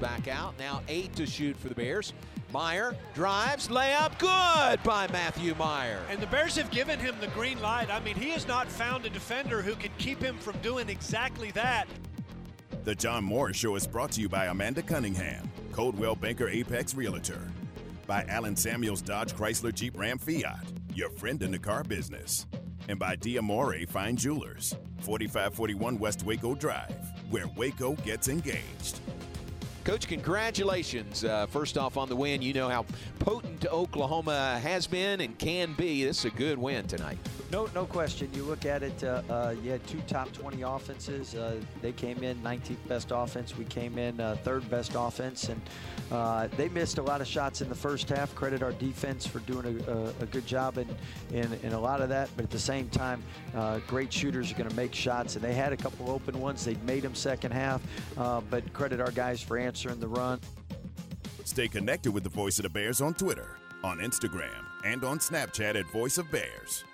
back out. Now eight to shoot for the Bears. Mayer drives, layup, good by Matthew Mayer. And the Bears have given him the green light. I mean, he has not found a defender who can keep him from doing exactly that. The John Morris Show is brought to you by Amanda Cunningham, Coldwell Banker Apex Realtor, by Allen Samuels Dodge Chrysler Jeep Ram Fiat, your friend in the car business, and by Diamore Fine Jewelers, 4541 West Waco Drive, where Waco gets engaged. Coach, congratulations. Uh, first off, on the win. You know how potent Oklahoma has been and can be. This is a good win tonight. No, no question. You look at it. Uh, uh, you had two top 20 offenses. Uh, they came in 19th best offense. We came in uh, third best offense, and uh, they missed a lot of shots in the first half. Credit our defense for doing a, a, a good job in, in, in a lot of that. But at the same time, uh, great shooters are going to make shots, and they had a couple open ones. They made them second half. but credit our guys for answering the run. Stay connected with the Voice of the Bears on Twitter, on Instagram, and on Snapchat at Voice of Bears.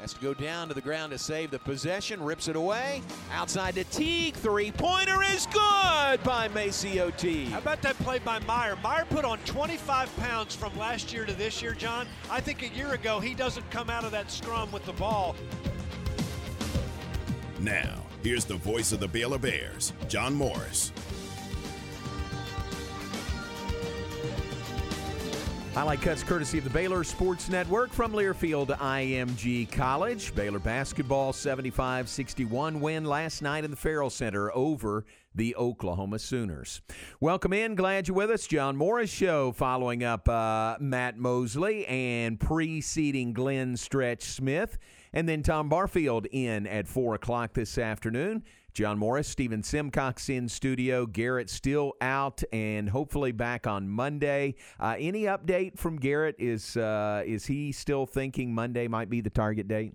Has to go down to the ground to save the possession. Rips it away. Outside to Teague. Three pointer is good by MaCio Teague. How about that play by Mayer? Mayer put on 25 pounds from last year to this year, John. I think a year ago he doesn't come out of that scrum with the ball. Now, here's the voice of the Baylor Bears, John Morris. Highlight cuts courtesy of the Baylor Sports Network from Learfield IMG College. Baylor basketball 75 61 win last night in the Ferrell Center over the Oklahoma Sooners. Welcome in. Glad you're with us. John Morris Show following up uh, Matt Mosley and preceding Glenn Stretch Smith. And then Tom Barfield in at 4 o'clock this afternoon. John Morris, Stephen Simcox in studio, Garrett still out and hopefully back on Monday. Uh, any update from Garrett? Is uh, is he still thinking Monday might be the target date?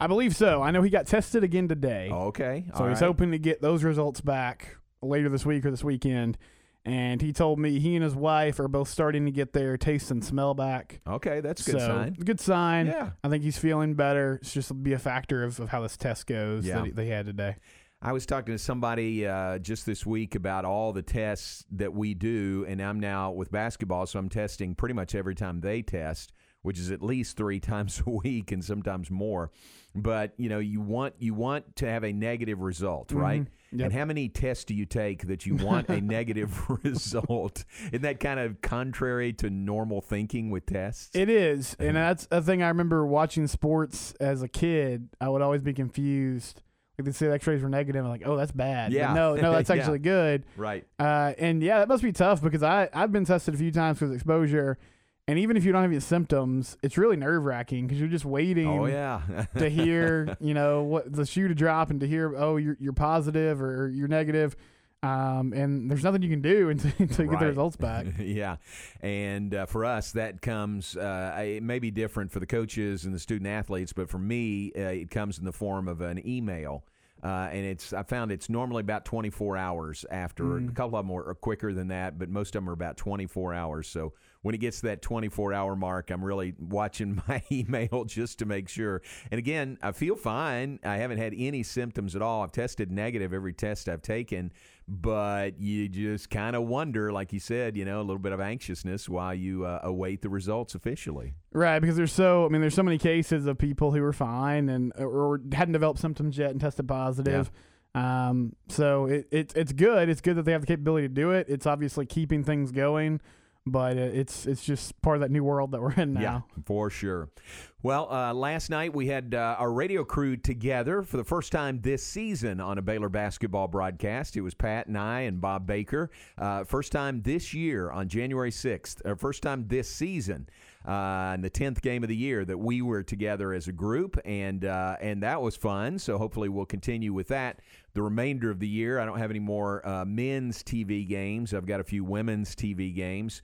I believe so. I know he got tested again today. Okay, so he's right. hoping to get those results back later this week or this weekend. And he told me he and his wife are both starting to get their taste and smell back. Okay, that's a good so, sign. Good sign. Yeah. I think he's feeling better. It's just be a factor of, of how this test goes yeah. that he, they had today. I was talking to somebody uh, just this week about all the tests that we do, and I'm now with basketball, so I'm testing pretty much every time they test, which is at least three times a week and sometimes more. But you know, you want you want to have a negative result, mm-hmm. right? Yep. And how many tests do you take that you want a negative result? Isn't that kind of contrary to normal thinking with tests? It is, and that's a thing I remember watching sports as a kid. I would always be confused like they say the X-rays were negative. I'm like, oh, that's bad. Yeah. But no, no, that's yeah. actually good. Right. Uh, and yeah, that must be tough because I I've been tested a few times with exposure, and even if you don't have any symptoms, it's really nerve wracking because you're just waiting. Oh yeah. to hear you know what the shoe to drop and to hear oh you're you're positive or you're negative. Um, and there's nothing you can do until, until you right. get the results back. yeah, and uh, for us, that comes. Uh, it may be different for the coaches and the student athletes, but for me, uh, it comes in the form of an email. Uh, and it's I found it's normally about 24 hours after. Mm. A couple of them are quicker than that, but most of them are about 24 hours. So when it gets to that 24 hour mark, I'm really watching my email just to make sure. And again, I feel fine. I haven't had any symptoms at all. I've tested negative every test I've taken, but you just kind of wonder, like you said, you know, a little bit of anxiousness while you uh, await the results officially. Right, because there's so I mean, there's so many cases of people who were fine and or hadn't developed symptoms yet and tested positive. Yeah. Um, so it, it it's good. It's good that they have the capability to do it. It's obviously keeping things going but it's it's just part of that new world that we're in now. Yeah, for sure. Well, uh, last night we had uh, our radio crew together for the first time this season on a Baylor basketball broadcast. It was Pat and I and Bob Baker. Uh, first time this year on January 6th, uh, first time this season. Uh, in the tenth game of the year, that we were together as a group, and uh, and that was fun. So hopefully we'll continue with that the remainder of the year. I don't have any more men's TV games. I've got a few women's TV games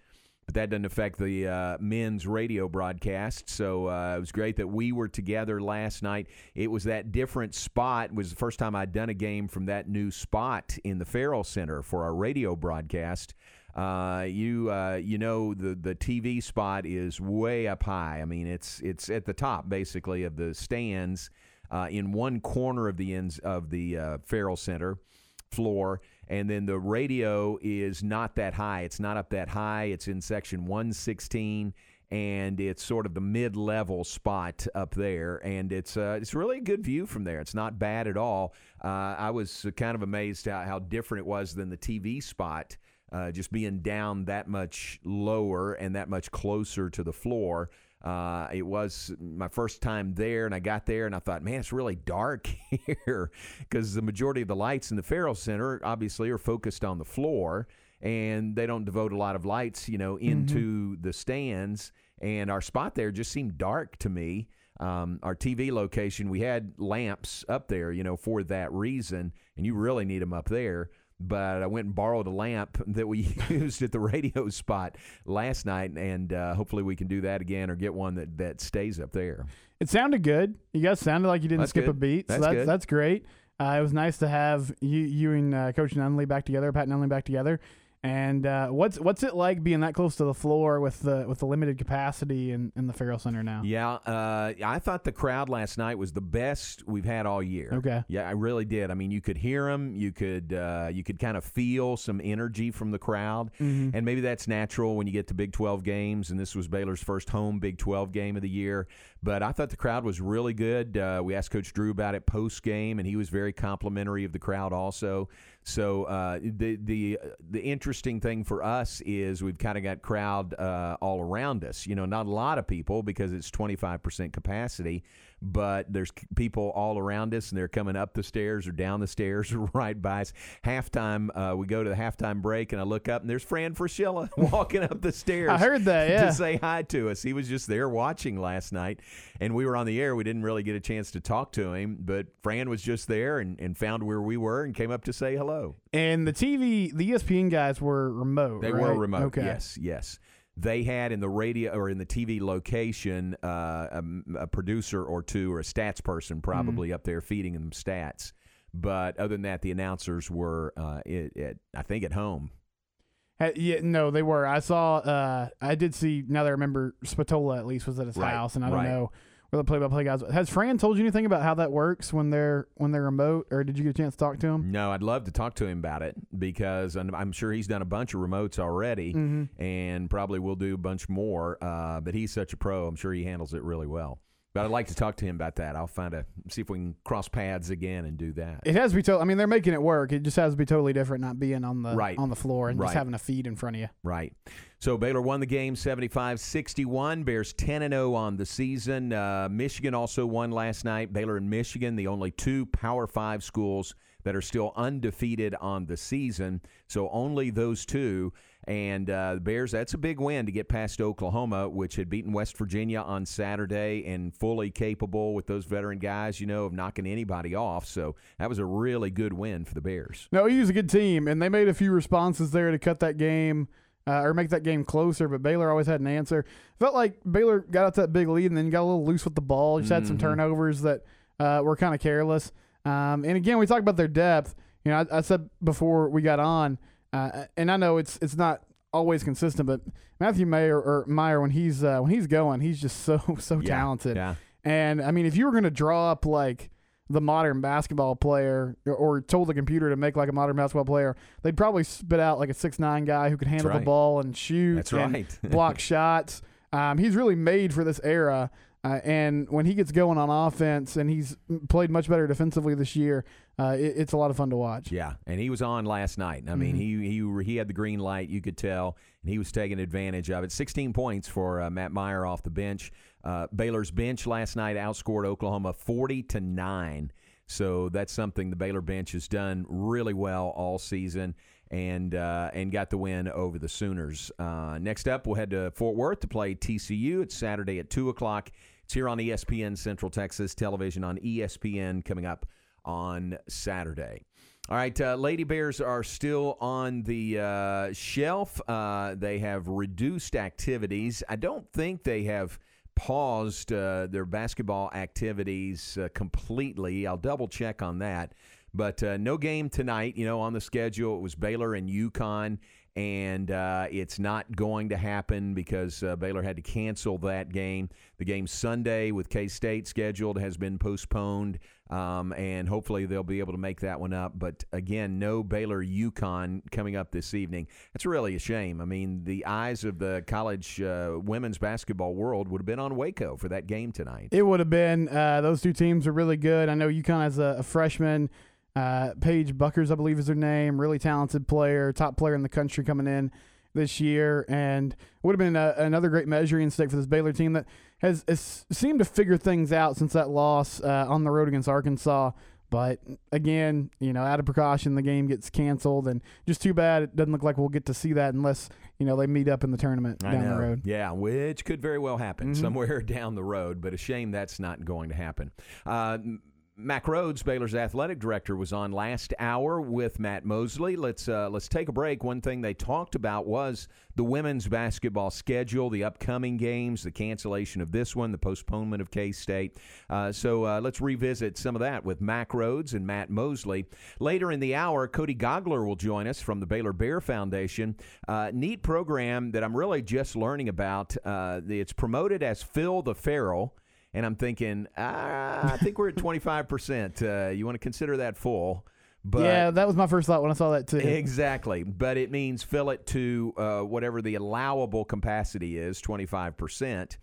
but that doesn't affect the uh, men's radio broadcast. So uh, it was great that we were together last night. It was that different spot. It was the first time I'd done a game from that new spot in the Ferrell Center for our radio broadcast. Uh, you uh, you know the the TV spot is way up high. I mean it's it's at the top basically of the stands uh, in one corner of the ends of the uh, Ferrell Center floor, and then the radio is not that high. It's not up that high. It's in section 116 and it's sort of the mid-level spot up there, and it's uh, it's really a good view from there. It's not bad at all. Uh, I was kind of amazed how, how different it was than the TV spot, uh, just being down that much lower and that much closer to the floor. Uh, it was my first time there, and I got there and I thought, man, it's really dark here because the majority of the lights in the Ferrell Center obviously are focused on the floor and they don't devote a lot of lights, you know, into mm-hmm. the stands. And our spot there just seemed dark to me. Um, our TV location, we had lamps up there, you know, for that reason, and you really need them up there. But I went and borrowed a lamp that we used at the radio spot last night, and uh, hopefully we can do that again or get one that, that stays up there. It sounded good. You guys sounded like you didn't that's skip good. a beat, that's so that's good. that's great. Uh, it was nice to have you, you and uh, Coach Nunley back together, Pat Nunley back together. And uh, what's what's it like being that close to the floor with the with the limited capacity in, in the Ferrell Center now? Yeah, uh, I thought the crowd last night was the best we've had all year. Okay. Yeah, I really did. I mean, you could hear them. You could uh, you could kind of feel some energy from the crowd, Mm-hmm. and maybe that's natural when you get to Big 12 games. And this was Baylor's first home Big 12 game of the year. But I thought the crowd was really good. Uh, we asked Coach Drew about it post game, and he was very complimentary of the crowd also. So uh, the the the interesting thing for us is we've kind of got crowd uh, all around us. You know, not a lot of people because it's 25% capacity, but there's people all around us, and they're coming up the stairs or down the stairs or right by us. Halftime, uh, we go to the halftime break, and I look up, and there's Fran Fraschilla walking up the stairs. I heard that, yeah. to say hi to us. He was just there watching last night, and we were on the air. We didn't really get a chance to talk to him, but Fran was just there and, and found where we were and came up to say hello. And the TV, the ESPN guys were remote. They right? were remote. Okay. Yes, yes. They had in the radio or in the TV location uh, a, a producer or two or a stats person probably Mm-hmm. up there feeding them stats. But other than that, the announcers were, uh, it, it, I think, at home. Yeah, no, they were. I saw. Uh, I did see. Now that I remember, Spatola at least was at his Right, house, and I don't right. know the play-by-play guys. Has Fran told you anything about how that works when they're when they're remote, or did you get a chance to talk to him? No, I'd love to talk to him about it because I'm, I'm sure he's done a bunch of remotes already Mm-hmm. and probably will do a bunch more. Uh, but he's such a pro. I'm sure he handles it really well. But I'd like to talk to him about that. I'll find a see if we can cross paths again and do that. It has to be. To- I mean, they're making it work. It just has to be totally different, not being on the Right. on the floor and Right. just having a feed in front of you. Right. So Baylor won the game 75-61. Bears 10 and 0 on the season. Uh, Michigan also won last night. Baylor and Michigan, the only two Power 5 schools that are still undefeated on the season. So only those two and uh, the Bears, that's a big win to get past Oklahoma, which had beaten West Virginia on Saturday and fully capable with those veteran guys, you know, of knocking anybody off. So that was a really good win for the Bears. No, he was a good team, and they made a few responses there to cut that game uh, or make that game closer. But Baylor always had an answer. Felt like Baylor got out to that big lead and then got a little loose with the ball. Just had some Mhm. turnovers that uh, were kind of careless. Um, and again, we talk about their depth. You know, I, I said before we got on, uh, and I know it's it's not always consistent, but Matthew Mayer or Meyer when he's uh, when he's going, he's just so so Yeah, talented. Yeah. And I mean, if you were going to draw up like the modern basketball player or, or told the computer to make like a modern basketball player, they'd probably spit out like a six nine guy who could handle the ball and shoot That's and right. block shots. Um, he's really made for this era. Uh, and when he gets going on offense and he's played much better defensively this year, uh, it, it's a lot of fun to watch. Yeah, and he was on last night. I mean, he he he had the green light. You could tell, and he was taking advantage of it. 16 points for uh, Matt Mayer off the bench. Uh, Baylor's bench last night outscored Oklahoma 40 to nine. So that's something the Baylor bench has done really well all season. And uh, and got the win over the Sooners. Uh, next up, we'll head to Fort Worth to play TCU. It's Saturday at two o'clock. It's here on ESPN Central Texas Television on ESPN coming up on Saturday. All right, uh, Lady Bears are still on the uh, shelf. Uh, they have reduced activities. I don't think they have paused uh, their basketball activities uh, completely. I'll double check on that. But uh, no game tonight, you know, on the schedule. It was Baylor and UConn, and uh, it's not going to happen because uh, Baylor had to cancel that game. The game Sunday with K State scheduled has been postponed, um, and hopefully they'll be able to make that one up. But again, no Baylor UConn coming up this evening. That's really a shame. I mean, the eyes of the college uh, women's basketball world would have been on Waco for that game tonight. It would have been. Uh, those two teams are really good. I know UConn has a, a freshman. Uh, Paige Bueckers, I believe, is her name. Really talented player, top player in the country coming in this year, and would have been a, another great measuring stick for this Baylor team that has, has seemed to figure things out since that loss uh, on the road against Arkansas. But again, you know, out of precaution, the game gets canceled, and just too bad it doesn't look like we'll get to see that unless you know they meet up in the tournament I down know. the road. Yeah, which could very well happen Mhm. somewhere down the road, but a shame that's not going to happen. Uh, Mack Rhoades, Baylor's athletic director, was on last hour with Matt Mosley. Let's uh, let's take a break. One thing they talked about was the women's basketball schedule, the upcoming games, the cancellation of this one, the postponement of K State. Uh, so uh, let's revisit some of that with Mack Rhoades and Matt Mosley later in the hour. Cody Gogler will join us from the Baylor Bear Foundation. Uh, neat program that I'm really just learning about. Uh, it's promoted as Fill the Ferrell. And I'm thinking, ah, I think we're at 25%. Uh, you want to consider that full. But yeah, that was my first thought when I saw that too. Exactly. But it means fill it to uh, whatever the allowable capacity is, 25%.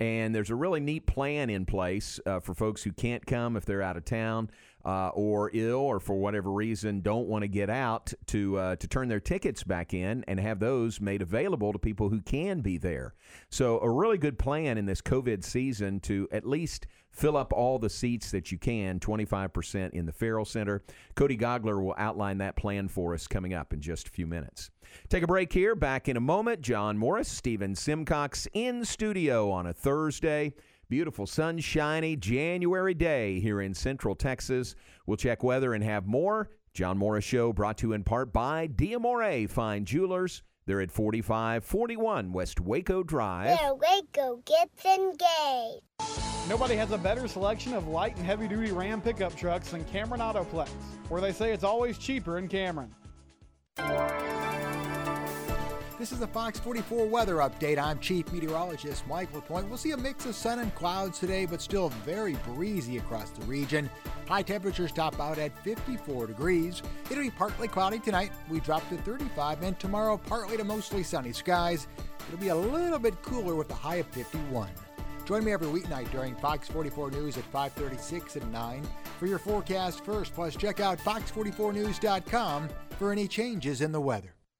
And there's a really neat plan in place uh, for folks who can't come if they're out of town uh, or ill or for whatever reason don't want to get out to uh, to turn their tickets back in and have those made available to people who can be there. So a really good plan in this COVID season to at least fill up all the seats that you can, 25% in the Ferrell Center. Cody Gogler will outline that plan for us coming up in just a few minutes. Take a break here. Back in a moment. John Morris, Stephen Simcox in studio on a Thursday. Beautiful, sunshiny January day here in Central Texas. We'll check weather and have more. John Morris Show brought to you in part by Diamore Fine Jewelers. They're at 4541 West Waco Drive. There, Waco gets engaged. Nobody has a better selection of light and heavy duty Ram pickup trucks than Cameron Autoplex, where they say it's always cheaper in Cameron. This is the Fox 44 weather update. I'm Chief Meteorologist Mike LaPointe. We'll see a mix of sun and clouds today, but still very breezy across the region. High temperatures top out at 54 degrees. It'll be partly cloudy tonight. We drop to 35, and tomorrow partly to mostly sunny skies. It'll be a little bit cooler with a high of 51. Join me every weeknight during Fox 44 News at 5:36 and 9 for your forecast first. Plus, check out fox44news.com for any changes in the weather.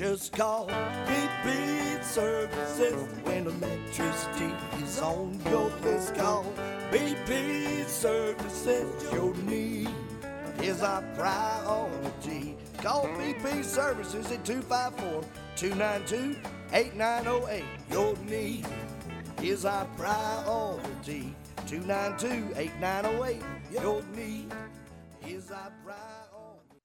Just call BP Services when electricity is on your list. Call BP Services. Your need is our priority. Call BP Services at 254 292 8908. Your need is our priority. 292 8908. Your need is our priority.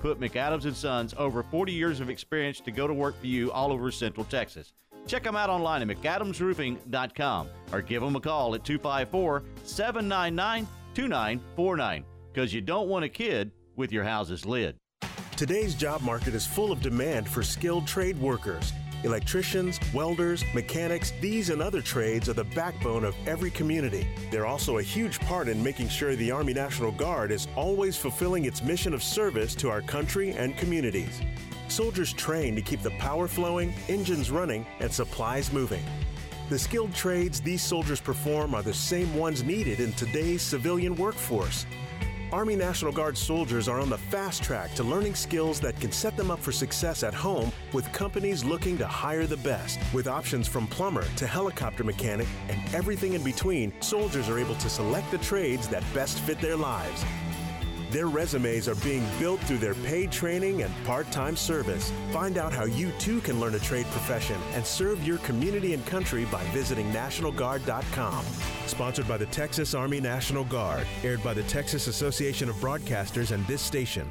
Put McAdams and Sons over 40 years of experience to go to work for you all over Central Texas. Check them out online at McAdamsRoofing.com or give them a call at 254 799 2949 because you don't want a kid with your house's lid. Today's job market is full of demand for skilled trade workers. Electricians, welders, mechanics, these and other trades are the backbone of every community. They're also a huge part in making sure the Army National Guard is always fulfilling its mission of service to our country and communities. Soldiers train to keep the power flowing, engines running, and supplies moving. The skilled trades these soldiers perform are the same ones needed in today's civilian workforce. Army National Guard soldiers are on the fast track to learning skills that can set them up for success at home with companies looking to hire the best. With options from plumber to helicopter mechanic and everything in between, soldiers are able to select the trades that best fit their lives. Their resumes are being built through their paid training and part time service. Find out how you too can learn a trade profession and serve your community and country by visiting NationalGuard.com. Sponsored by the Texas Army National Guard, aired by the Texas Association of Broadcasters and this station.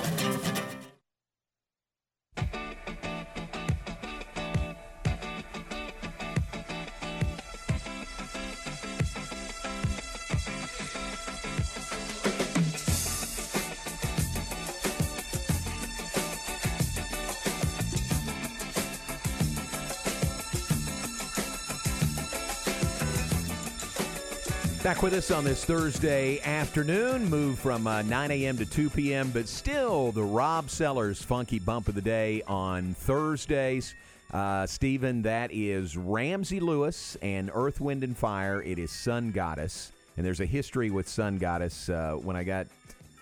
Back with us on this Thursday afternoon. Move from uh, 9 a.m. to 2 p.m., but still the Rob Sellers Funky Bump of the Day on Thursdays. Uh, Stephen, that is Ramsey Lewis and Earth, Wind, and Fire. It is Sun Goddess. And there's a history with Sun Goddess. Uh, when I got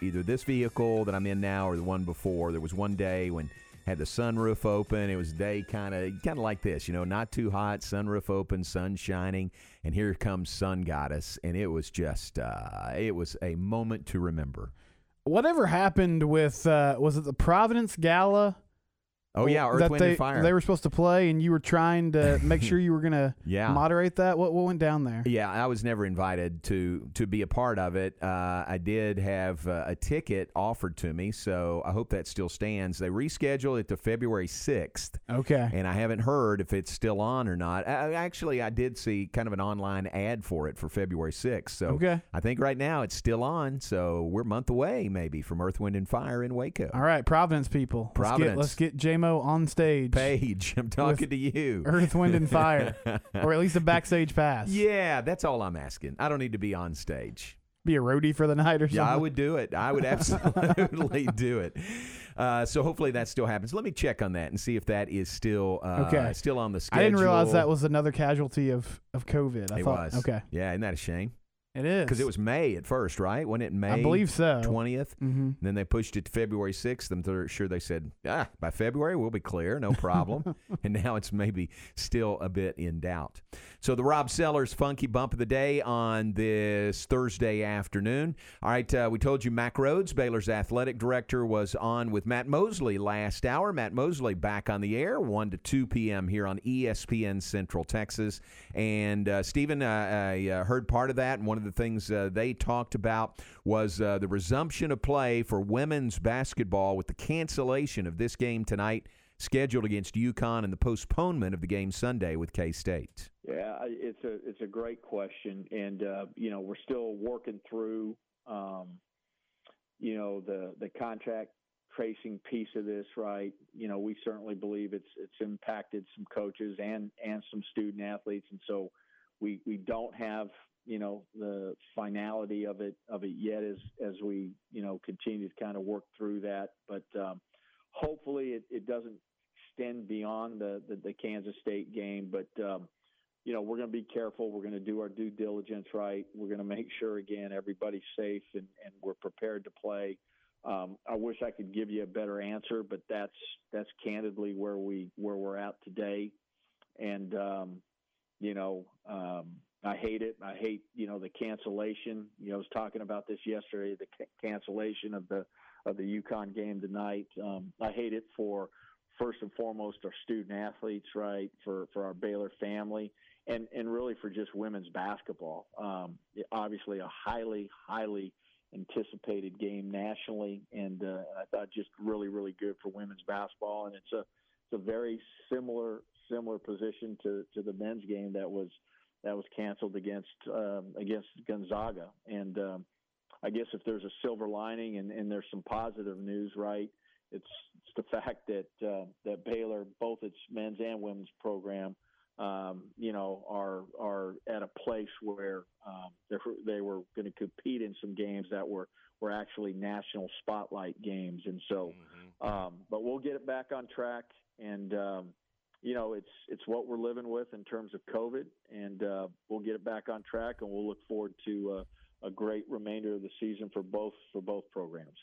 either this vehicle that I'm in now or the one before, there was one day when had the sunroof open. It was day kind of kind of like this, you know, not too hot, sunroof open, sun shining, and here comes Sun Goddess, and it was just uh, it was a moment to remember. Whatever happened with uh, was it the Providence Gala? Oh yeah, Earth, that Wind, they, and Fire. They were supposed to play, and you were trying to make sure you were going to Yeah. moderate that. What what went down there? Yeah, I was never invited to to be a part of it. Uh, I did have uh, a ticket offered to me, so I hope that still stands. They rescheduled it to February sixth. Okay. and I haven't heard if it's still on or not. I, actually, I did see kind of an online ad for it for February 6th. So Okay. I think right now it's still on. So we're a month away, maybe, from Earth, Wind, and Fire in Waco. All right, Providence people. Providence. Let's get, let's get JMO on stage. Paige, I'm talking to you. Earth, Wind, and Fire, or at least a backstage pass. Yeah, that's all I'm asking. I don't need to be on stage. Be a roadie for the night or something. Yeah, I would do it. I would absolutely do it. Uh, so hopefully that still happens. Let me check on that and see if that is still uh, Okay. still on the schedule. I didn't realize that was another casualty of of COVID. I it thought. was. Okay. Yeah, isn't that a shame? It is Because it was May at first, right? Wasn't it May? I believe so. 20th. Mhm. Then they pushed it to February 6th. I'm sure they said, ah, by February we'll be clear, no problem. and now it's maybe still a bit in doubt. So the Rob Sellers Funky Bump of the Day on this Thursday afternoon. All right, uh, we told you Mack Rhoades, Baylor's athletic director, was on with Matt Mosley last hour. Matt Mosley back on the air, 1 to 2 p.m. here on ESPN Central Texas. And uh, Stephen, uh, I uh, heard part of that, and one of the things uh, they talked about was uh, the resumption of play for women's basketball with the cancellation of this game tonight scheduled against UConn and the postponement of the game Sunday with K State. Yeah, it's a it's a great question, and uh, you know we're still working through, um, you know, the the contract tracing piece of this. Right, you know, we certainly believe it's it's impacted some coaches and and some student athletes, and so we we don't have you know the finality of it of it yet as as we you know continue to kind of work through that, but um, hopefully it, it doesn't extend beyond the, the the Kansas State game, but. Um, you know, we're going to be careful. We're going to do our due diligence right. We're going to make sure, again, everybody's safe and, and we're prepared to play. Um, I wish I could give you a better answer, but that's that's candidly where we where we're at today. And um, you know, um, I hate it. I hate you know the cancellation. You know, I was talking about this yesterday. The ca- cancellation of the of the UConn game tonight. Um, I hate it for first and foremost our student athletes, right? For for our Baylor family, and and really for just women's basketball. Um, obviously, a highly highly anticipated game nationally, and uh, I thought just really really good for women's basketball, and it's a it's a very similar similar position to to the men's game that was that was canceled against um, against Gonzaga, and um, I guess if there's a silver lining and, and there's some positive news, right? It's, it's the fact that uh, that Baylor, both its men's and women's program, um, you know, are are at a place where um, they were going to compete in some games that were were actually national spotlight games, and so, mm-hmm. um, but we'll get it back on track, and um, you know, it's it's what we're living with in terms of COVID, and uh, we'll get it back on track, and we'll look forward to uh, a great remainder of the season for both for both programs.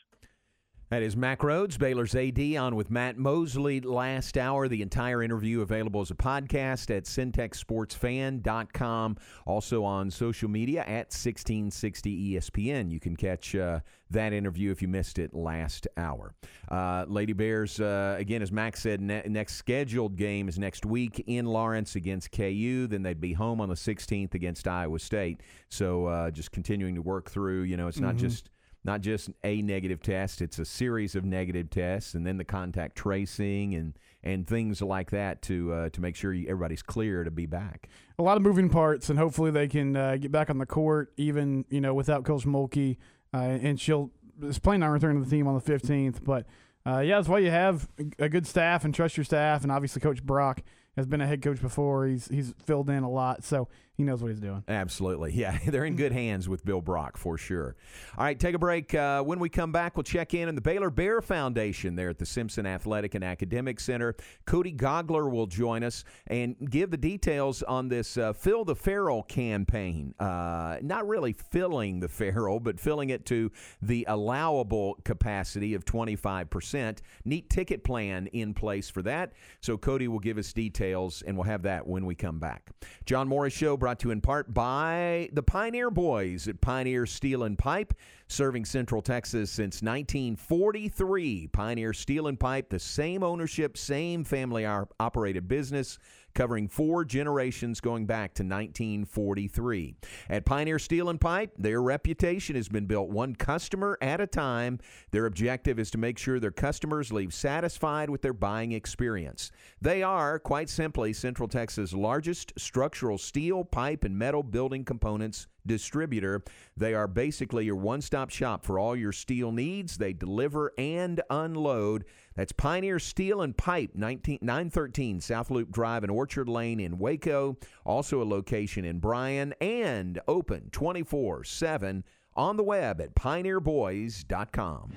That is Mack Rhoades, Baylor's AD, on with Matt Mosley last hour. The entire interview available as a podcast at syntechsportsfan.com. Also on social media at 1660 ESPN. You can catch uh, that interview if you missed it last hour. Uh, Lady Bears, uh, again, as Mack said, ne- next scheduled game is next week in Lawrence against KU. Then they'd be home on the 16th against Iowa State. So uh, just continuing to work through, you know, it's not mm-hmm. just not just a negative test, it's a series of negative tests and then the contact tracing and, and things like that to uh, to make sure you, everybody's clear to be back. A lot of moving parts, and hopefully they can uh, get back on the court, even you know without Coach Mulkey, uh, and she'll is planning on returning to the team on the 15th. But uh, yeah, that's why you have a good staff and trust your staff, and obviously Coach Brock has been a head coach before. He's he's filled in a lot, so he knows what he's doing. Absolutely. Yeah, they're in good hands with Bill Brock for sure. All right, take a break. Uh, when we come back, we'll check in on the Baylor Bear Foundation there at the Simpson Athletic and Academic Center. Cody Gogler will join us and give the details on this uh, Fill the Ferrell campaign. Uh, not really filling the Ferrell, but filling it to the allowable capacity of 25%. Neat ticket plan in place for that. So Cody will give us details, and we'll have that when we come back. John Morris Show brought to you in part by the Pioneer Boys at Pioneer Steel and Pipe, serving Central Texas since 1943. Pioneer Steel and Pipe, the same ownership, same family operated business covering four generations going back to 1943. At Pioneer Steel and Pipe, their reputation has been built one customer at a time. Their objective is to make sure their customers leave satisfied with their buying experience. They are, quite simply, Central Texas' largest structural steel, pipe, and metal building components distributor. They are basically your one stop shop for all your steel needs. They deliver and unload. That's Pioneer Steel and Pipe, 19, 913 South Loop Drive and Orchard Lane in Waco. Also a location in Bryan and open 24 7 on the web at pioneerboys.com.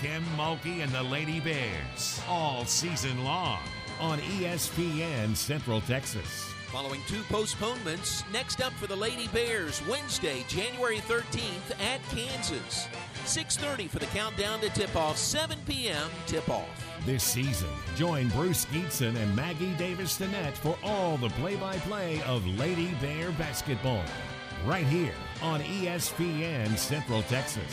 Kim Mulkey and the Lady Bears all season long on ESPN Central Texas. Following two postponements, next up for the Lady Bears, Wednesday, January 13th at Kansas. 6.30 for the countdown to tip-off, 7 p.m. tip-off. This season, join Bruce Gietzen and Maggie Davis Stinnett for all the play-by-play of Lady Bear basketball. Right here on ESPN Central Texas.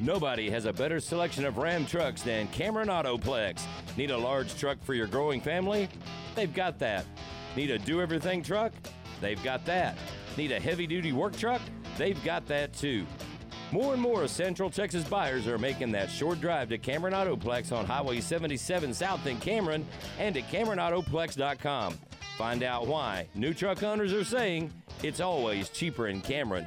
Nobody has a better selection of Ram trucks than Cameron Autoplex. Need a large truck for your growing family? They've got that. Need a do everything truck? They've got that. Need a heavy duty work truck? They've got that too. More and more Central Texas buyers are making that short drive to Cameron Autoplex on Highway 77 South in Cameron and at CameronAutoplex.com. Find out why new truck owners are saying it's always cheaper in Cameron.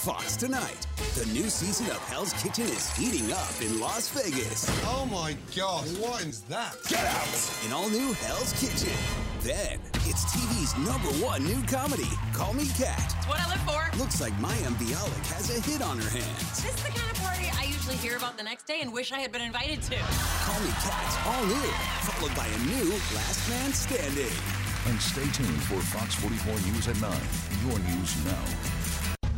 Fox tonight. The new season of Hell's Kitchen is heating up in Las Vegas. Oh my God, what is that? Get out! In all new Hell's Kitchen. Then It's TV's number one new comedy. Call Me Kat. It's what I live for. Looks like Mayim Bialik has a hit on her hands. This is the kind of party I usually hear about the next day and wish I had been invited to. Call Me Kat, all new, followed by a new Last Man Standing. And stay tuned for Fox 44 News at 9. Your news now.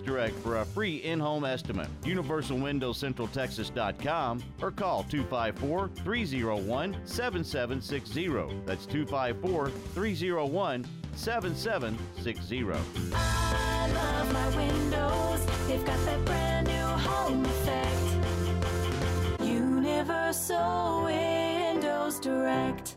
Direct for a free in home estimate. UniversalWindowsCentralTexas.com or call 254 301 7760. That's 254 301 7760. I love my windows. They've got that brand new home effect. Universal Windows Direct.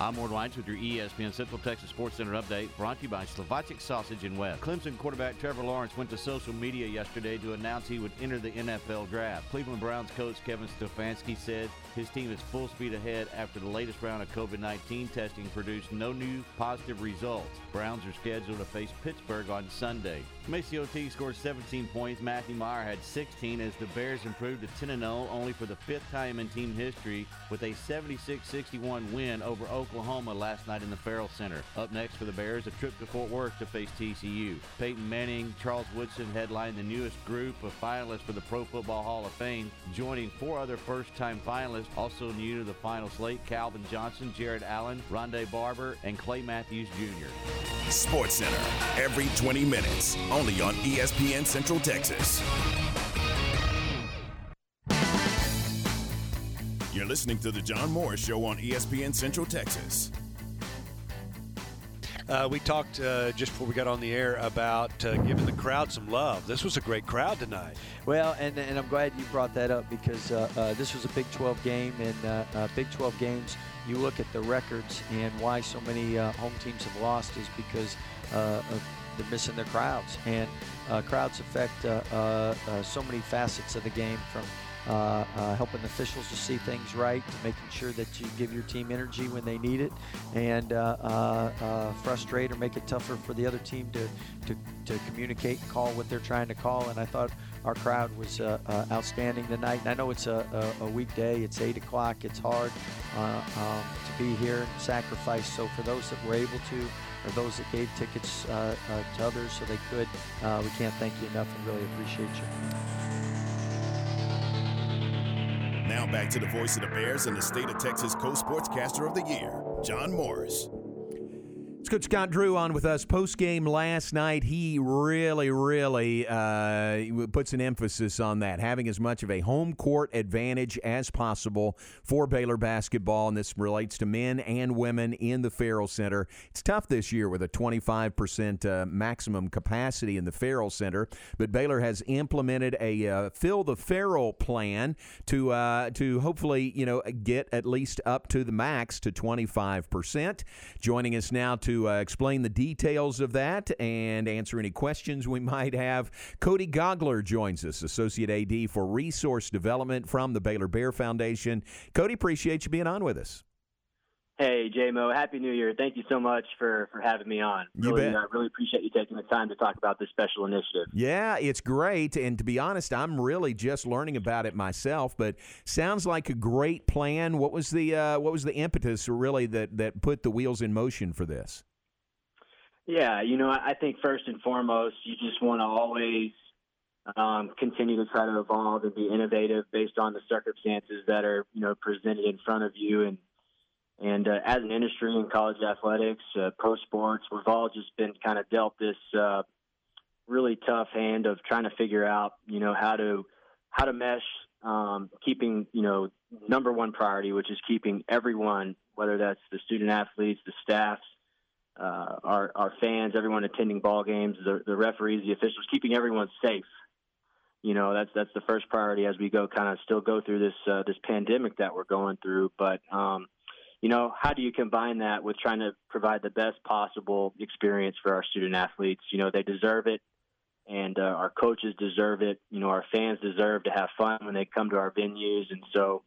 I'm Ward White with your ESPN Central Texas Sports Center update brought to you by Slovacek Sausage and West. Clemson quarterback Trevor Lawrence went to social media yesterday to announce he would enter the NFL draft. Cleveland Browns coach Kevin Stefanski said his team is full speed ahead after the latest round of COVID 19 testing produced no new positive results. Browns are scheduled to face Pittsburgh on Sunday. MaCio Teague scored 17 points. Matthew Mayer had 16 as the Bears improved to 10 0 only for the fifth time in team history with a 76 61 win over Oklahoma last night in the Ferrell Center. Up next for the Bears, a trip to Fort Worth to face TCU. Peyton Manning, Charles Woodson headlined the newest group of finalists for the Pro Football Hall of Fame, joining four other first time finalists also new to the final slate Calvin Johnson, Jared Allen, Rondé Barber, and Clay Matthews Jr. Sports Center, every 20 minutes, only on ESPN Central Texas. You're listening to The John Morris Show on ESPN Central Texas. Uh, we talked uh, just before we got on the air about uh, giving the crowd some love. This was a great crowd tonight. Well, and, and I'm glad you brought that up because uh, uh, this was a Big 12 game, and uh, uh, Big 12 games, you look at the records and why so many uh, home teams have lost is because uh, of they're missing their crowds, and uh, crowds affect uh, uh, uh, so many facets of the game from. Uh, uh, helping officials to see things right, making sure that you give your team energy when they need it, and uh, uh, uh, frustrate or make it tougher for the other team to, to, to communicate and call what they're trying to call. And I thought our crowd was outstanding tonight. And I know it's a, a, a weekday, it's 8 o'clock, it's hard um, to be here and sacrifice. So for those that were able to, or those that gave tickets uh, uh, to others so they could, uh, we can't thank you enough and really appreciate you. Now back to the voice of the Bears and the state of Texas co-sportscaster of the year, John Morris. Coach Scott Drew on with us post game last night. He really, really uh, puts an emphasis on that, having as much of a home court advantage as possible for Baylor basketball, and this relates to men and women in the Ferrell Center. It's tough this year with a 25% uh, maximum capacity in the Ferrell Center, but Baylor has implemented a uh, fill the Ferrell plan to uh, to hopefully you know get at least up to the max to 25%. Joining us now to uh, explain the details of that and answer any questions we might have. Cody Gogler joins us, Associate AD for Resource Development from the Baylor Bear Foundation. Cody, appreciate you being on with us. Hey, JMO, Happy New Year. Thank you so much for, for having me on. You really, bet. uh, really appreciate you taking the time to talk about this special initiative. Yeah, it's great. And to be honest, I'm really just learning about it myself, but sounds like a great plan. What was the uh, what was the impetus really that, that put the wheels in motion for this? Yeah, you know, I I think first and foremost, you just want to always um, continue to try to evolve and be innovative based on the circumstances that are, you know, presented in front of you. And and uh, as an industry in college athletics, uh, pro sports, we've all just been kind of dealt this uh, really tough hand of trying to figure out, you know, how to how to mesh, um, keeping, you know, number one priority, which is keeping everyone, whether that's the student athletes, the staffs, uh, our our fans, everyone attending ball games, the, the referees, the officials, keeping everyone safe. You know, that's that's the first priority as we go kind of still go through this uh, this pandemic that we're going through. But um, you know, how do you combine that with trying to provide the best possible experience for our student athletes? You know, they deserve it, and uh, our coaches deserve it. You know, our fans deserve to have fun when they come to our venues, and so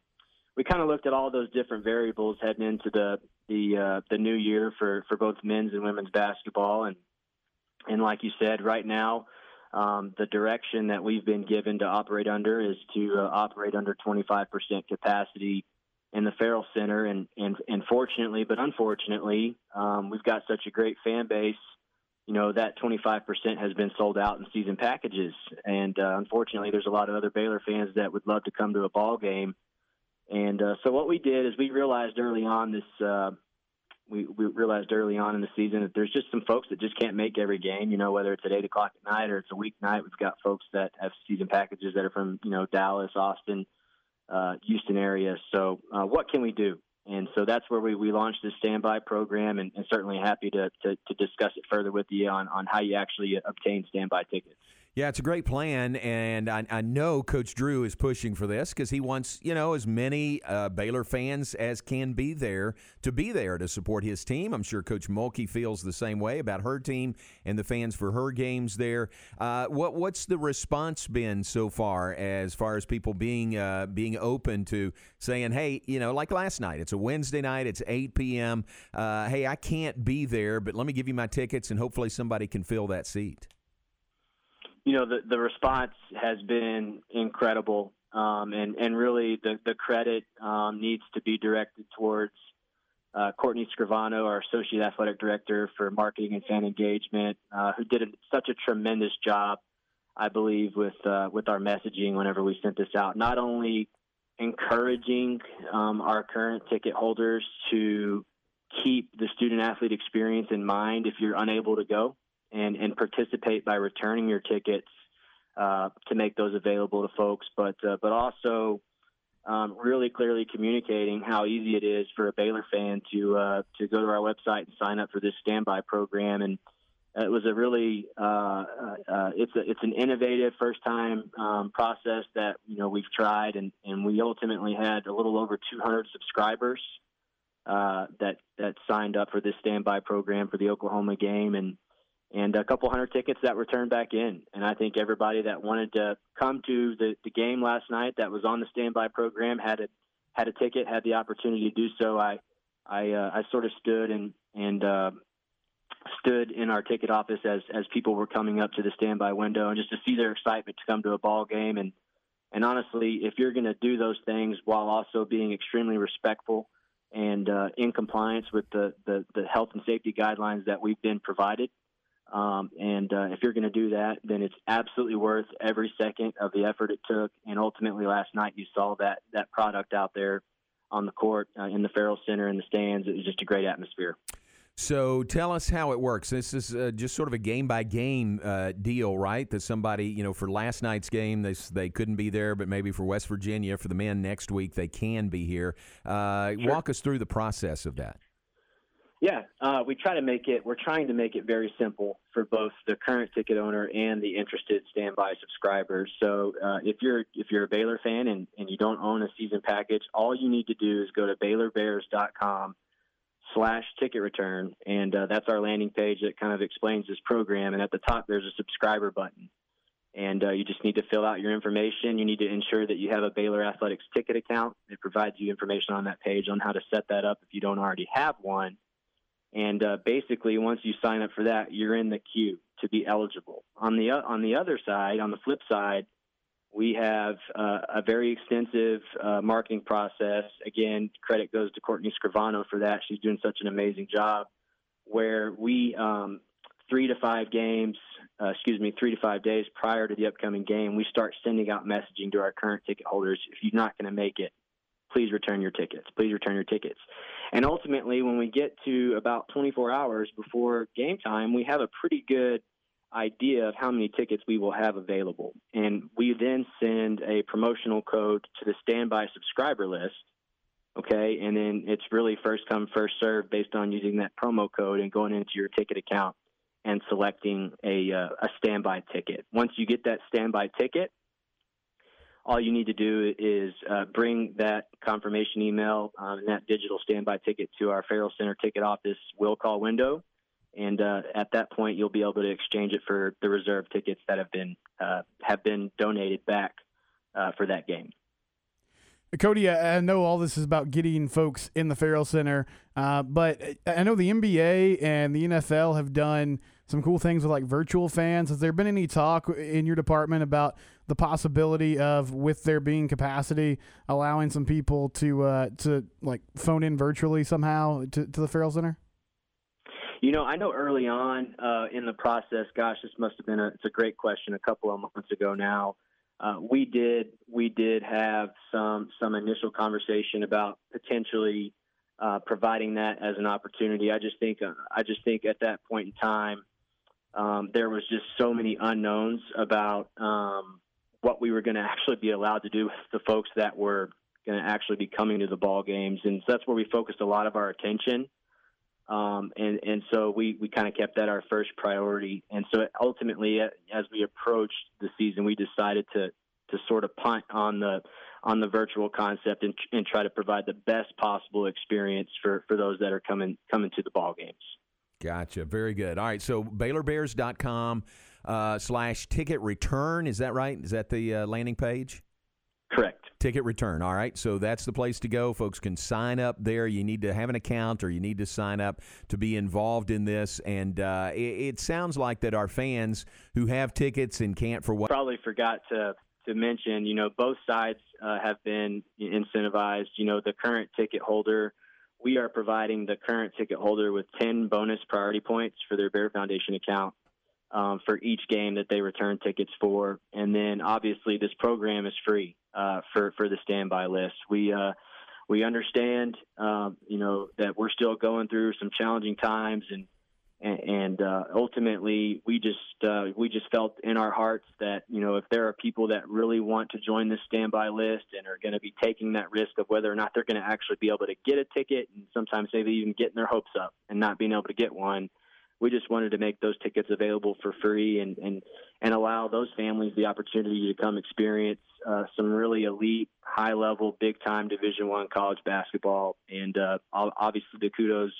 we kind of looked at all those different variables heading into the the uh, the new year for for both men's and women's basketball, and and like you said, right now. Um, the direction that we've been given to operate under is to uh, operate under 25% capacity in the Ferrell Center, and and and fortunately, but unfortunately, um, we've got such a great fan base. You know that 25% has been sold out in season packages, and uh, unfortunately, there's a lot of other Baylor fans that would love to come to a ball game. And uh, so what we did is we realized early on this. Uh, we, we realized early on in the season that there's just some folks that just can't make every game. You know, whether it's at eight o'clock at night or it's a weeknight. We've got folks that have season packages that are from you know Dallas, Austin, uh, Houston area. So uh, what can we do? And so that's where we, we launched this standby program, and, and certainly happy to, to, to discuss it further with you on, on how you actually obtain standby tickets. Yeah, it's a great plan, and I, I know Coach Drew is pushing for this because he wants you know as many uh, Baylor fans as can be there to be there to support his team. I'm sure Coach Mulkey feels the same way about her team and the fans for her games there. Uh, what what's the response been so far as far as people being uh, being open to saying, hey, you know, like last night, it's a Wednesday night, it's 8 p.m. Uh, hey, I can't be there, but let me give you my tickets, and hopefully somebody can fill that seat you know the the response has been incredible, um, and and really the the credit um, needs to be directed towards uh, Courtney Scrivano, our associate athletic director for marketing and fan engagement, uh, who did a, such a tremendous job, I believe, with uh, with our messaging whenever we sent this out. Not only encouraging um, our current ticket holders to keep the student athlete experience in mind if you're unable to go and, and participate by returning your tickets uh, to make those available to folks, but uh, but also um, really clearly communicating how easy it is for a Baylor fan to uh, to go to our website and sign up for this standby program. And it was a really uh, uh, uh, it's a it's an innovative first time um, process that you know we've tried, and, and we ultimately had a little over 200 subscribers that that signed up for this standby program for the Oklahoma game, and and a couple hundred tickets that returned back in. And I think everybody that wanted to come to the, the game last night that was on the standby program had a had a ticket, had the opportunity to do so. I I uh, I sort of stood and and uh, stood in our ticket office as as people were coming up to the standby window, and just to see their excitement to come to a ball game. And and honestly, if you're going to do those things while also being extremely respectful and uh, in compliance with the, the the health and safety guidelines that we've been provided, um, and uh, if you're going to do that, then it's absolutely worth every second of the effort it took. And ultimately, last night you saw that that product out there on the court uh, in the Ferrell Center in the stands. It was just a great atmosphere. So tell us how it works. This is uh, just sort of a game by game uh, deal, right? That somebody, you know, for last night's game, they they couldn't be there, but maybe for West Virginia, for the men next week, they can be here. Uh, Sure. Walk us through the process of that. Yeah, uh, we try to make it. We're trying to make it very simple for both the current ticket owner and the interested standby subscribers. So uh, if you're if you're a Baylor fan and, and you don't own a season package, all you need to do is go to BaylorBears.com slash ticket return, and uh, that's our landing page that kind of explains this program. And at the top, there's a subscriber button, and uh, you just need to fill out your information. You need to ensure that you have a Baylor Athletics ticket account. It provides you information on that page on how to set that up if you don't already have one. And uh, basically, once you sign up for that, you're in the queue to be eligible. On the o- on the other side, on the flip side, we have uh, a very extensive uh, marketing process. Again, credit goes to Courtney Scrivano for that. She's doing such an amazing job. Where we um, three to five games, uh, excuse me, three to five days prior to the upcoming game, we start sending out messaging to our current ticket holders. If you're not going to make it, please return your tickets. Please return your tickets. And ultimately, when we get to about 24 hours before game time, we have a pretty good idea of how many tickets we will have available. And we then send a promotional code to the standby subscriber list. Okay. And then it's really first come, first served based on using that promo code and going into your ticket account and selecting a, uh, a standby ticket. Once you get that standby ticket, all you need to do is uh, bring that confirmation email um, and that digital standby ticket to our Ferrell Center ticket office will call window. And uh, at that point, you'll be able to exchange it for the reserve tickets that have been uh, have been donated back uh, for that game. Cody, I know all this is about getting folks in the Ferrell Center, uh, but I know the NBA and the NFL have done some cool things with like virtual fans. Has there been any talk in your department about the possibility of, with there being capacity, allowing some people to uh, to like phone in virtually somehow to, to the Ferrell Center? You know, I know early on uh, in the process, gosh, this must have been a, it's a great question a couple of months ago now. Uh, we did we did have some some initial conversation about potentially uh, providing that as an opportunity. I just think uh, I just think at that point in time um, there was just so many unknowns about um, what we were going to actually be allowed to do with the folks that were going to actually be coming to the ball games, and so that's where we focused a lot of our attention. Um, and and so we we kind of kept that our first priority. And so ultimately, as we approached the season, we decided to to sort of punt on the on the virtual concept and and try to provide the best possible experience for for those that are coming coming to the ball games. Gotcha. Very good. All right. So BaylorBears.com uh, slash ticket return. Is that right? Is that the uh, landing page? Correct. Ticket return. All right. So that's the place to go. Folks can sign up there. You need to have an account or you need to sign up to be involved in this. And uh, it, it sounds like that our fans who have tickets and can't for what. Probably forgot to to mention, you know, both sides uh, have been incentivized. You know, the current ticket holder, we are providing the current ticket holder with 10 bonus priority points for their Bear Foundation account um, for each game that they return tickets for. And then obviously this program is free uh, for, for the standby list. We, uh, we understand, um, you know, that we're still going through some challenging times and, and, uh, ultimately we just uh, we just felt in our hearts that you know if there are people that really want to join this standby list and are going to be taking that risk of whether or not they're going to actually be able to get a ticket and sometimes maybe even getting their hopes up and not being able to get one we just wanted to make those tickets available for free and and and allow those families the opportunity to come experience uh, some really elite high level big time division one college basketball. And uh, obviously the kudos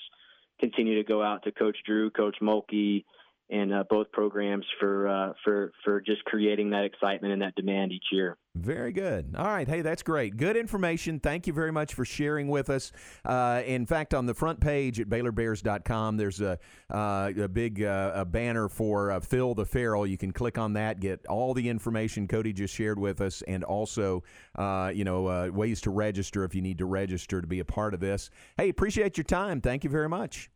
continue to go out to Coach Drew, Coach Mulkey, and uh, both programs for uh, for for just creating that excitement and that demand each year. Very good. All right. Hey, that's great. Good information. Thank you very much for sharing with us. Uh, in fact, on the front page at BaylorBears.com, there's a, uh, a big uh, a banner for uh, Fill the Ferrell. You can click on that, get all the information Cody just shared with us, and also, you know, ways to register if you need to register to be a part of this. Hey, appreciate your time. Thank you very much.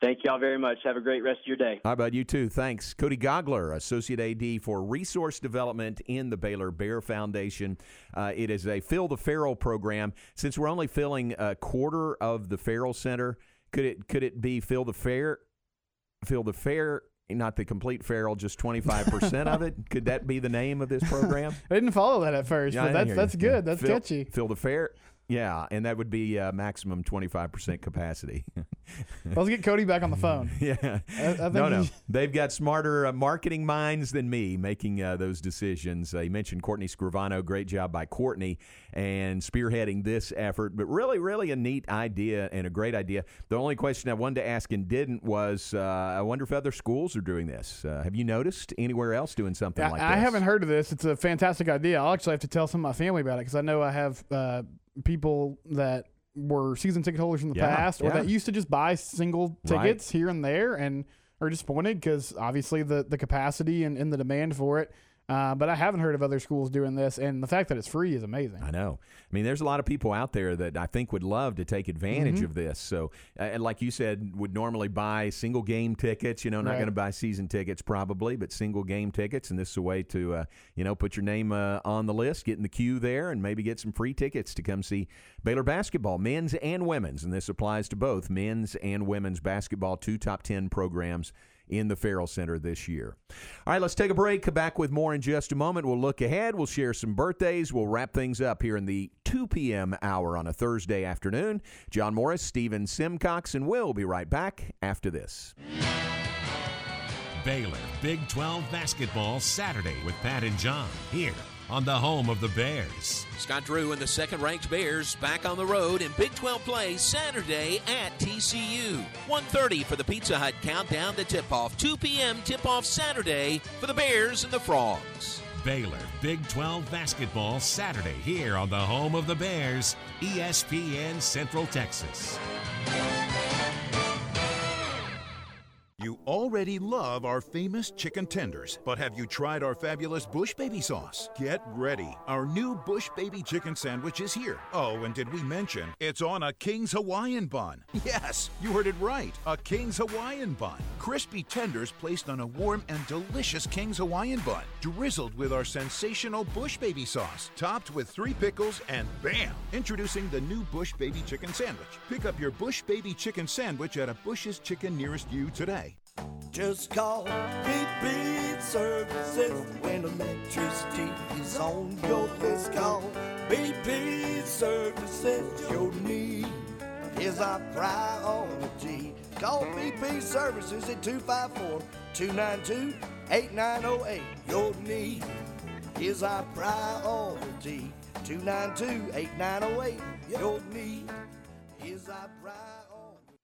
Thank y'all very much. Have a great rest of your day. How about you too? Thanks. Cody Gogler, Associate AD for Resource Development in the Baylor Bear Foundation. Uh, it is a Fill the Ferrell program. Since we're only filling a quarter of the Ferrell Center, could it could it be Fill the Fair? Fill the Fair not the complete Ferrell, just 25% of it. Could that be the name of this program? I didn't follow that at first, Yeah, but that's that's good. Yeah. That's Fill- catchy. Fill the fair. Yeah, and that would be uh, maximum 25% capacity. Let's get Cody back on the phone. yeah. I, I no, no. They've got smarter uh, marketing minds than me making uh, those decisions. Uh, you mentioned Courtney Scrivano. Great job by Courtney and spearheading this effort. But really, really a neat idea and a great idea. The only question I wanted to ask and didn't was uh, I wonder if other schools are doing this. Uh, have you noticed anywhere else doing something I, like this? I haven't heard of this. It's a fantastic idea. I'll actually have to tell some of my family about it because I know I have uh, people that were season ticket holders in the Yeah, past or yeah. that used to just buy single Right. tickets here and there and are disappointed because obviously the, the capacity and, and the demand for it Uh, but I haven't heard of other schools doing this, and the fact that it's free is amazing. I know. I mean, there's a lot of people out there that I think would love to take advantage Mhm. of this. So, uh, and like you said, would normally buy single game tickets. You know, not Right. going to buy season tickets probably, but single game tickets. And this is a way to, uh, you know, put your name uh, on the list, get in the queue there, and maybe get some free tickets to come see Baylor basketball, men's and women's. And this applies to both men's and women's basketball, two top 10 programs in the Ferrell Center this year. All right, let's take a break. Come back with more in just a moment. We'll look ahead. We'll share some birthdays. We'll wrap things up here in the 2 p.m. hour on a Thursday afternoon. John Morris, Stephen Simcox, and we'll be right back after this. Baylor Big 12 basketball Saturday with Pat and John here on the home of the Bears. Scott Drew and the second ranked Bears back on the road in Big 12 play Saturday at TCU. 1.30 for the Pizza Hut countdown to tip off. 2 p.m. tip off Saturday for the Bears and the Frogs. Baylor Big 12 basketball Saturday here on the home of the Bears, ESPN Central Texas. You already love our famous chicken tenders, but have you tried our fabulous Bush Baby sauce? Get ready. Our new Bush Baby chicken sandwich is here. Oh, and did we mention it's on a King's Hawaiian bun? Yes, you heard it right. A King's Hawaiian bun. Crispy tenders placed on a warm and delicious King's Hawaiian bun, drizzled with our sensational Bush Baby sauce, topped with three pickles, and bam! Introducing the new Bush Baby chicken sandwich. Pick up your Bush Baby chicken sandwich at a Bush's Chicken nearest you today. Just call BP Services when electricity is on your list. Call BP Services. Your need is our priority. Call BP Services at 254 292 8908. Your need is our priority. 292 8908. Your need is our priority.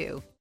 too.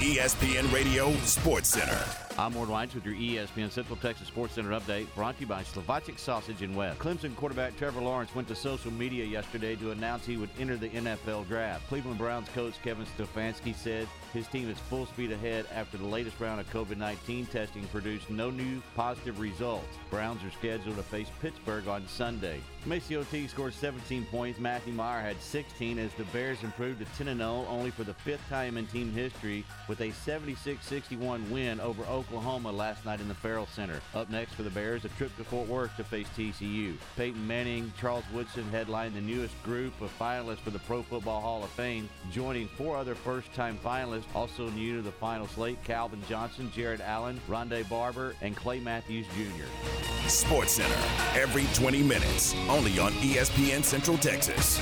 E ESPN Radio Sports Center. I'm Ward White with your ESPN Central Texas Sports Center update brought to you by Slovacek Sausage and West. Clemson quarterback Trevor Lawrence went to social media yesterday to announce he would enter the NFL draft. Cleveland Browns coach Kevin Stefanski said his team is full speed ahead after the latest round of COVID 19 testing produced no new positive results. Browns are scheduled to face Pittsburgh on Sunday. MaCio Teague scored 17 points. Matthew Mayer had 16 as the Bears improved to 10 0 only for the fifth time in team history with a 76 61 win over Oklahoma last night in the Ferrell Center. Up next for the Bears, a trip to Fort Worth to face TCU. Peyton Manning, Charles Woodson headlined the newest group of finalists for the Pro Football Hall of Fame, joining four other first time finalists also new to the final slate Calvin Johnson, Jared Allen, Rondé Barber, and Clay Matthews Jr. Sports Center every 20 minutes, only on ESPN Central Texas.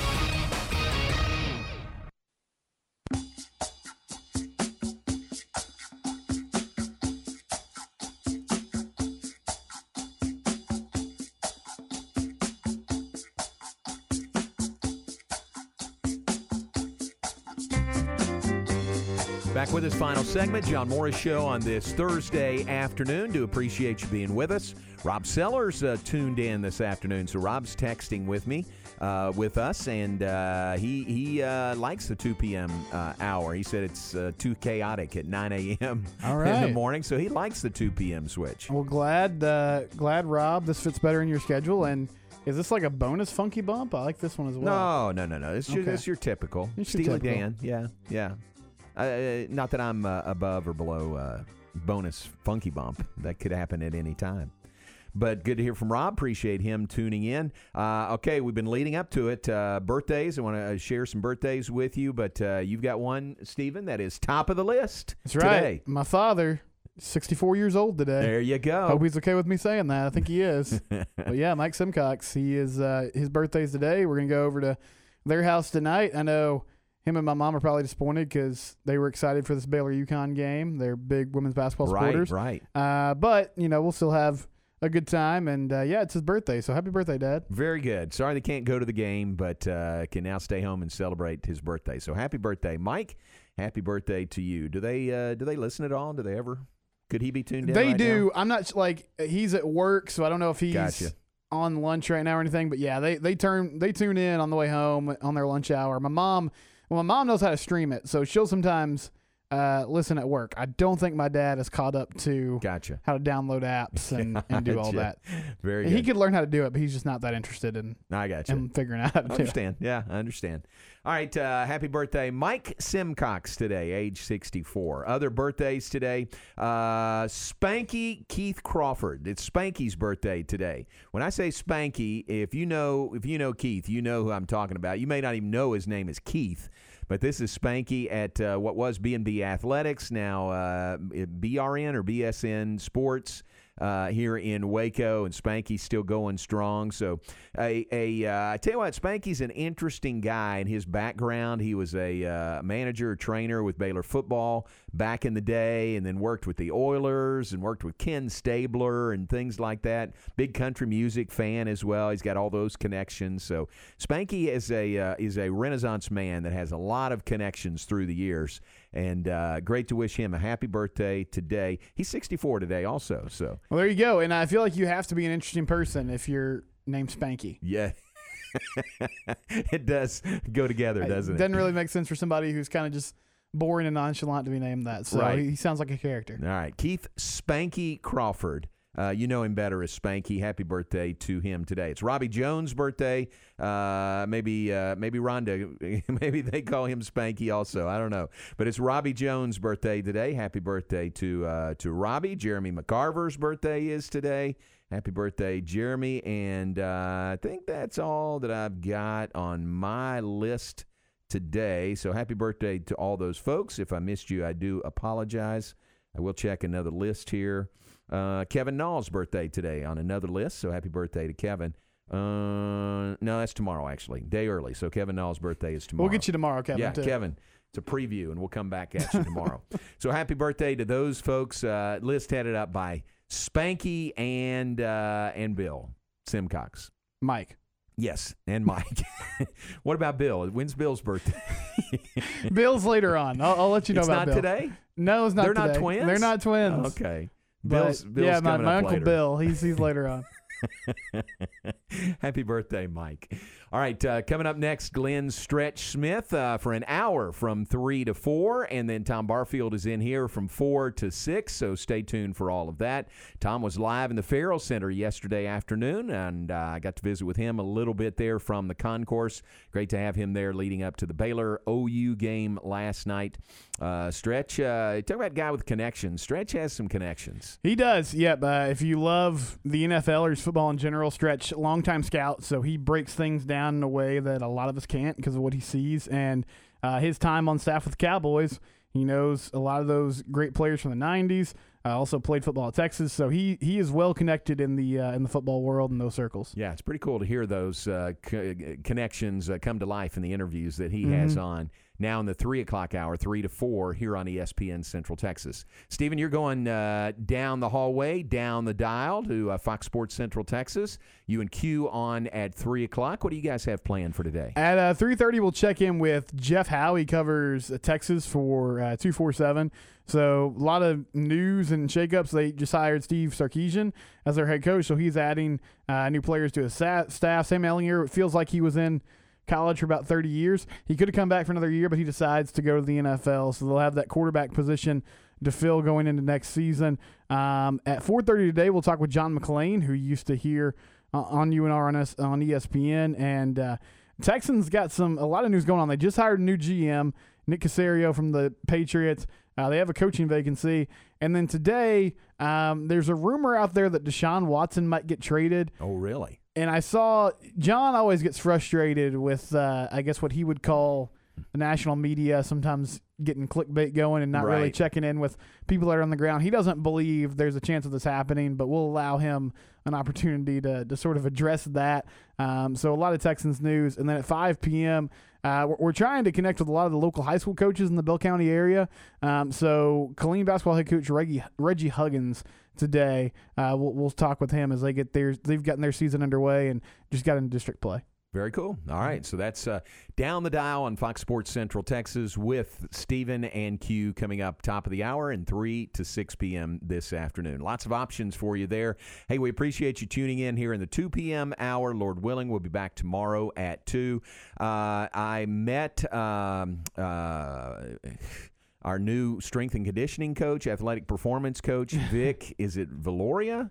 Back with his final segment, John Morris Show on this Thursday afternoon. Do appreciate you being with us. Rob Sellers uh, tuned in this afternoon, so Rob's texting with me, uh, with us, and uh, he he uh, likes the 2 p.m. Uh, hour. He said it's uh, too chaotic at 9 a.m. All in the morning, so he likes the 2 p.m. switch. Well, glad, uh, glad, Rob. This fits better in your schedule. And is this like a bonus funky bump? I like this one as well. No, no, no, no. It's, your, Okay. it's your typical. It's your typical. Dan. Yeah, yeah. Uh, not that I'm uh, above or below uh, bonus funky bump. That could happen at any time. But good to hear from Rob. Appreciate him tuning in. Uh, okay, we've been leading up to it. Uh, birthdays. I want to share some birthdays with you, but uh, you've got one, Stephen, that is top of the list That's right. today. My father, 64 years old today. There you go. Hope he's okay with me saying that. I think he is. but yeah, Mike Simcox, he is. Uh, his birthday's today. We're gonna go over to their house tonight. I know him and my mom are probably disappointed because they were excited for this Baylor UConn game. They're big women's basketball Right, supporters. right. Uh, but you know, we'll still have a good time. And uh, yeah, it's his birthday, so happy birthday, Dad. Very good. Sorry they can't go to the game, but uh, can now stay home and celebrate his birthday. So happy birthday, Mike! Happy birthday to you. Do they uh, do they listen at all? Do they ever? Could he be tuned in? They right do. now? I'm not like he's at work, so I don't know if he's Gotcha. on lunch right now or anything. But yeah, they they turn they tune in on the way home on their lunch hour. My mom, well, my mom knows how to stream it, so she'll sometimes uh, listen at work. I don't think my dad is caught up to gotcha how to download apps and, and do all that. Very He could learn how to do it, but he's just not that interested in. I got you. in figuring out how to I do it. understand. Yeah, I understand. All right. Uh, happy birthday, Mike Simcox today, age 64. Other birthdays today uh, Spanky Keith Crawford. It's Spanky's birthday today. When I say Spanky, if you know if you know Keith, you know who I'm talking about. You may not even know his name is Keith. But this is Spanky at uh, what was B&B Athletics, now uh, BRN or BSN Sports uh, here in Waco, and Spanky's still going strong. So, a, a uh, I tell you what, Spanky's an interesting guy in his background. He was a uh, manager, trainer with Baylor football back in the day, and then worked with the Oilers and worked with Ken Stabler and things like that. Big country music fan as well. He's got all those connections. So, Spanky is a uh, is a Renaissance man that has a lot of connections through the years. And uh, great to wish him a happy birthday today. He's 64 today, also. So Well, there you go. And I feel like you have to be an interesting person if you're named Spanky. Yeah. it does go together, doesn't it? Doesn't really make sense for somebody who's kind of just boring and nonchalant to be named that. So Right. he, he sounds like a character. All right. Keith Spanky Crawford. Uh, you know him better as Spanky. Happy birthday to him today. It's Robbie Jones' birthday. Uh, maybe uh, maybe Rhonda, maybe they call him Spanky also. I don't know. But it's Robbie Jones' birthday today. Happy birthday to uh, to Robbie. Jeremy McCarver's birthday is today. Happy birthday, Jeremy. And uh, I think that's all that I've got on my list today. So happy birthday to all those folks. If I missed you, I do apologize. I will check another list here. Uh, Kevin Nall's birthday today on another list. So happy birthday to Kevin. Uh, no, that's tomorrow actually, day early. So Kevin Nall's birthday is tomorrow. We'll get you tomorrow, Kevin. Yeah, too. Kevin. It's a preview, and we'll come back at you tomorrow. so happy birthday to those folks. Uh, list headed up by Spanky and uh, and Bill Simcox. Mike. Yes, and Mike. what about Bill? When's Bill's birthday? Bill's later on. I'll, I'll let you know It's about not Bill. today? No, it's not They're not twins? They're not twins. Okay. Bill's- Bill's yeah, my, my uncle later. Bill. He's he's later on. Happy birthday, Mike. All right, uh, coming up next, Glenn Stretch Smith uh, for an hour from 3 to 4. And then Tom Barfield is in here from 4 to 6. So stay tuned for all of that. Tom was live in the Ferrell Center yesterday afternoon, and uh, I got to visit with him a little bit there from the concourse. Great to have him there leading up to the Baylor OU game last night. Uh, Stretch, uh, talk about guy with connections. Stretch has some connections. He does, yep. Uh, if you love the NFL or football in general, Stretch, longtime scout, so he breaks things down in a way that a lot of us can't because of what he sees. And uh, his time on staff with the Cowboys, he knows a lot of those great players from the 90s. Uh, also played football at Texas, so he he is well connected in the uh, in the football world in those circles. Yeah, it's pretty cool to hear those uh, co- connections uh, come to life in the interviews that he has Mhm. on now in the three o'clock hour, three to four here on ESPN Central Texas. Stephen, you're going uh, down the hallway, down the dial to uh, Fox Sports Central Texas. You and Q on at three o'clock. What do you guys have planned for today? At uh, 3.30, we'll check in with Jeff Howe. He covers uh, Texas for uh, 247. So a lot of news and shakeups. They just hired Steve Sarkisian as their head coach, so he's adding uh, new players to his staff. Sam Ehlinger, it feels like he was in college for about 30 years. He could have come back for another year, but he decides to go to the NFL. So they'll have that quarterback position to fill going into next season. Um, at 4:30 today, we'll talk with John McClain, who used to hear uh, on UNR on, S- on ESPN, and uh, Texans got some a lot of news going on. They just hired a new GM, Nick Caserio from the Patriots. Uh, they have a coaching vacancy, and then today um, there's a rumor out there that Deshaun Watson might get traded. Oh, really? And I saw John always gets frustrated with, uh, I guess, what he would call the national media sometimes getting clickbait going and not really checking in with people that are on the ground. He doesn't believe there's a chance of this happening, but we'll allow him an opportunity to, to sort of address that. Um, so a lot of Texans news. And then at 5 p.m., uh, we're, we're trying to connect with a lot of the local high school coaches in the Bell County area. Um, so Killeen basketball head coach Reggie, Reggie Huggins today, uh, we'll, we'll talk with him as they get their, they've gotten their season underway and just got into district play. Very cool. All right. So that's uh, down the dial on Fox Sports Central Texas with Stephen and Q coming up top of the hour and 3 to 6 p.m. this afternoon. Lots of options for you there. Hey, we appreciate you tuning in here in the 2 p.m. hour. Lord willing, we'll be back tomorrow at 2. Uh, I met. Um, uh, Our new strength and conditioning coach, athletic performance coach, Vic, is it Viloria?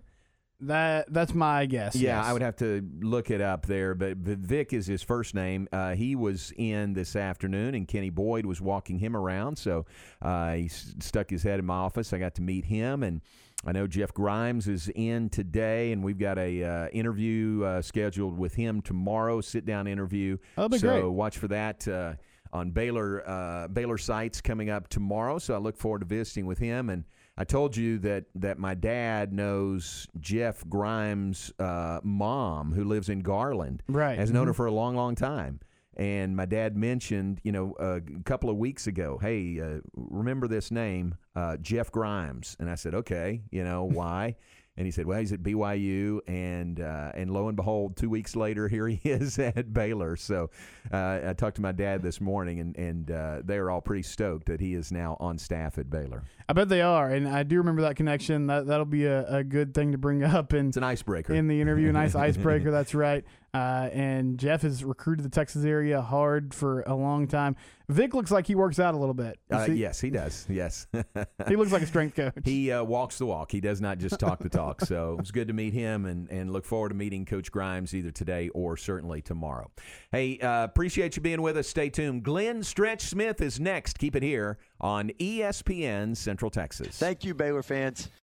That that's my guess. Yeah, yes. I would have to look it up there, but, Vic is his first name. Uh, he was in this afternoon, and Kenny Boyd was walking him around. So uh, he s- stuck his head in my office. I got to meet him, and I know Jeff Grimes is in today, and we've got a uh, interview uh, scheduled with him tomorrow. Sit down interview. That'll be so great. watch for that. Uh, on Baylor uh, Baylor sites coming up tomorrow, so I look forward to visiting with him. And I told you that that my dad knows Jeff Grimes' uh, mom, who lives in Garland, Right. Has known her Mhm. for a long, long time. And my dad mentioned, you know, a couple of weeks ago, hey, uh, remember this name, uh, Jeff Grimes? And I said, okay, you know why? And he said, "Well, he's at BYU, and uh, and lo and behold, two weeks later, here he is at Baylor." So uh, I talked to my dad this morning, and and uh, they are all pretty stoked that he is now on staff at Baylor. I bet they are, and I do remember that connection. That that'll be a, a good thing to bring up. And it's an icebreaker in the interview. A nice icebreaker. That's right. Uh, and Jeff has recruited the Texas area hard for a long time. Vic looks like he works out a little bit. Uh, yes, he does. Yes, He looks like a strength coach. He uh, walks the walk. He does not just talk the talk. So it was good to meet him, and and look forward to meeting Coach Grimes either today or certainly tomorrow. Hey, uh, appreciate you being with us. Stay tuned. Glenn Stretch Smith is next. Keep it here on ESPN ESPN Central Texas. Thank you, Baylor fans.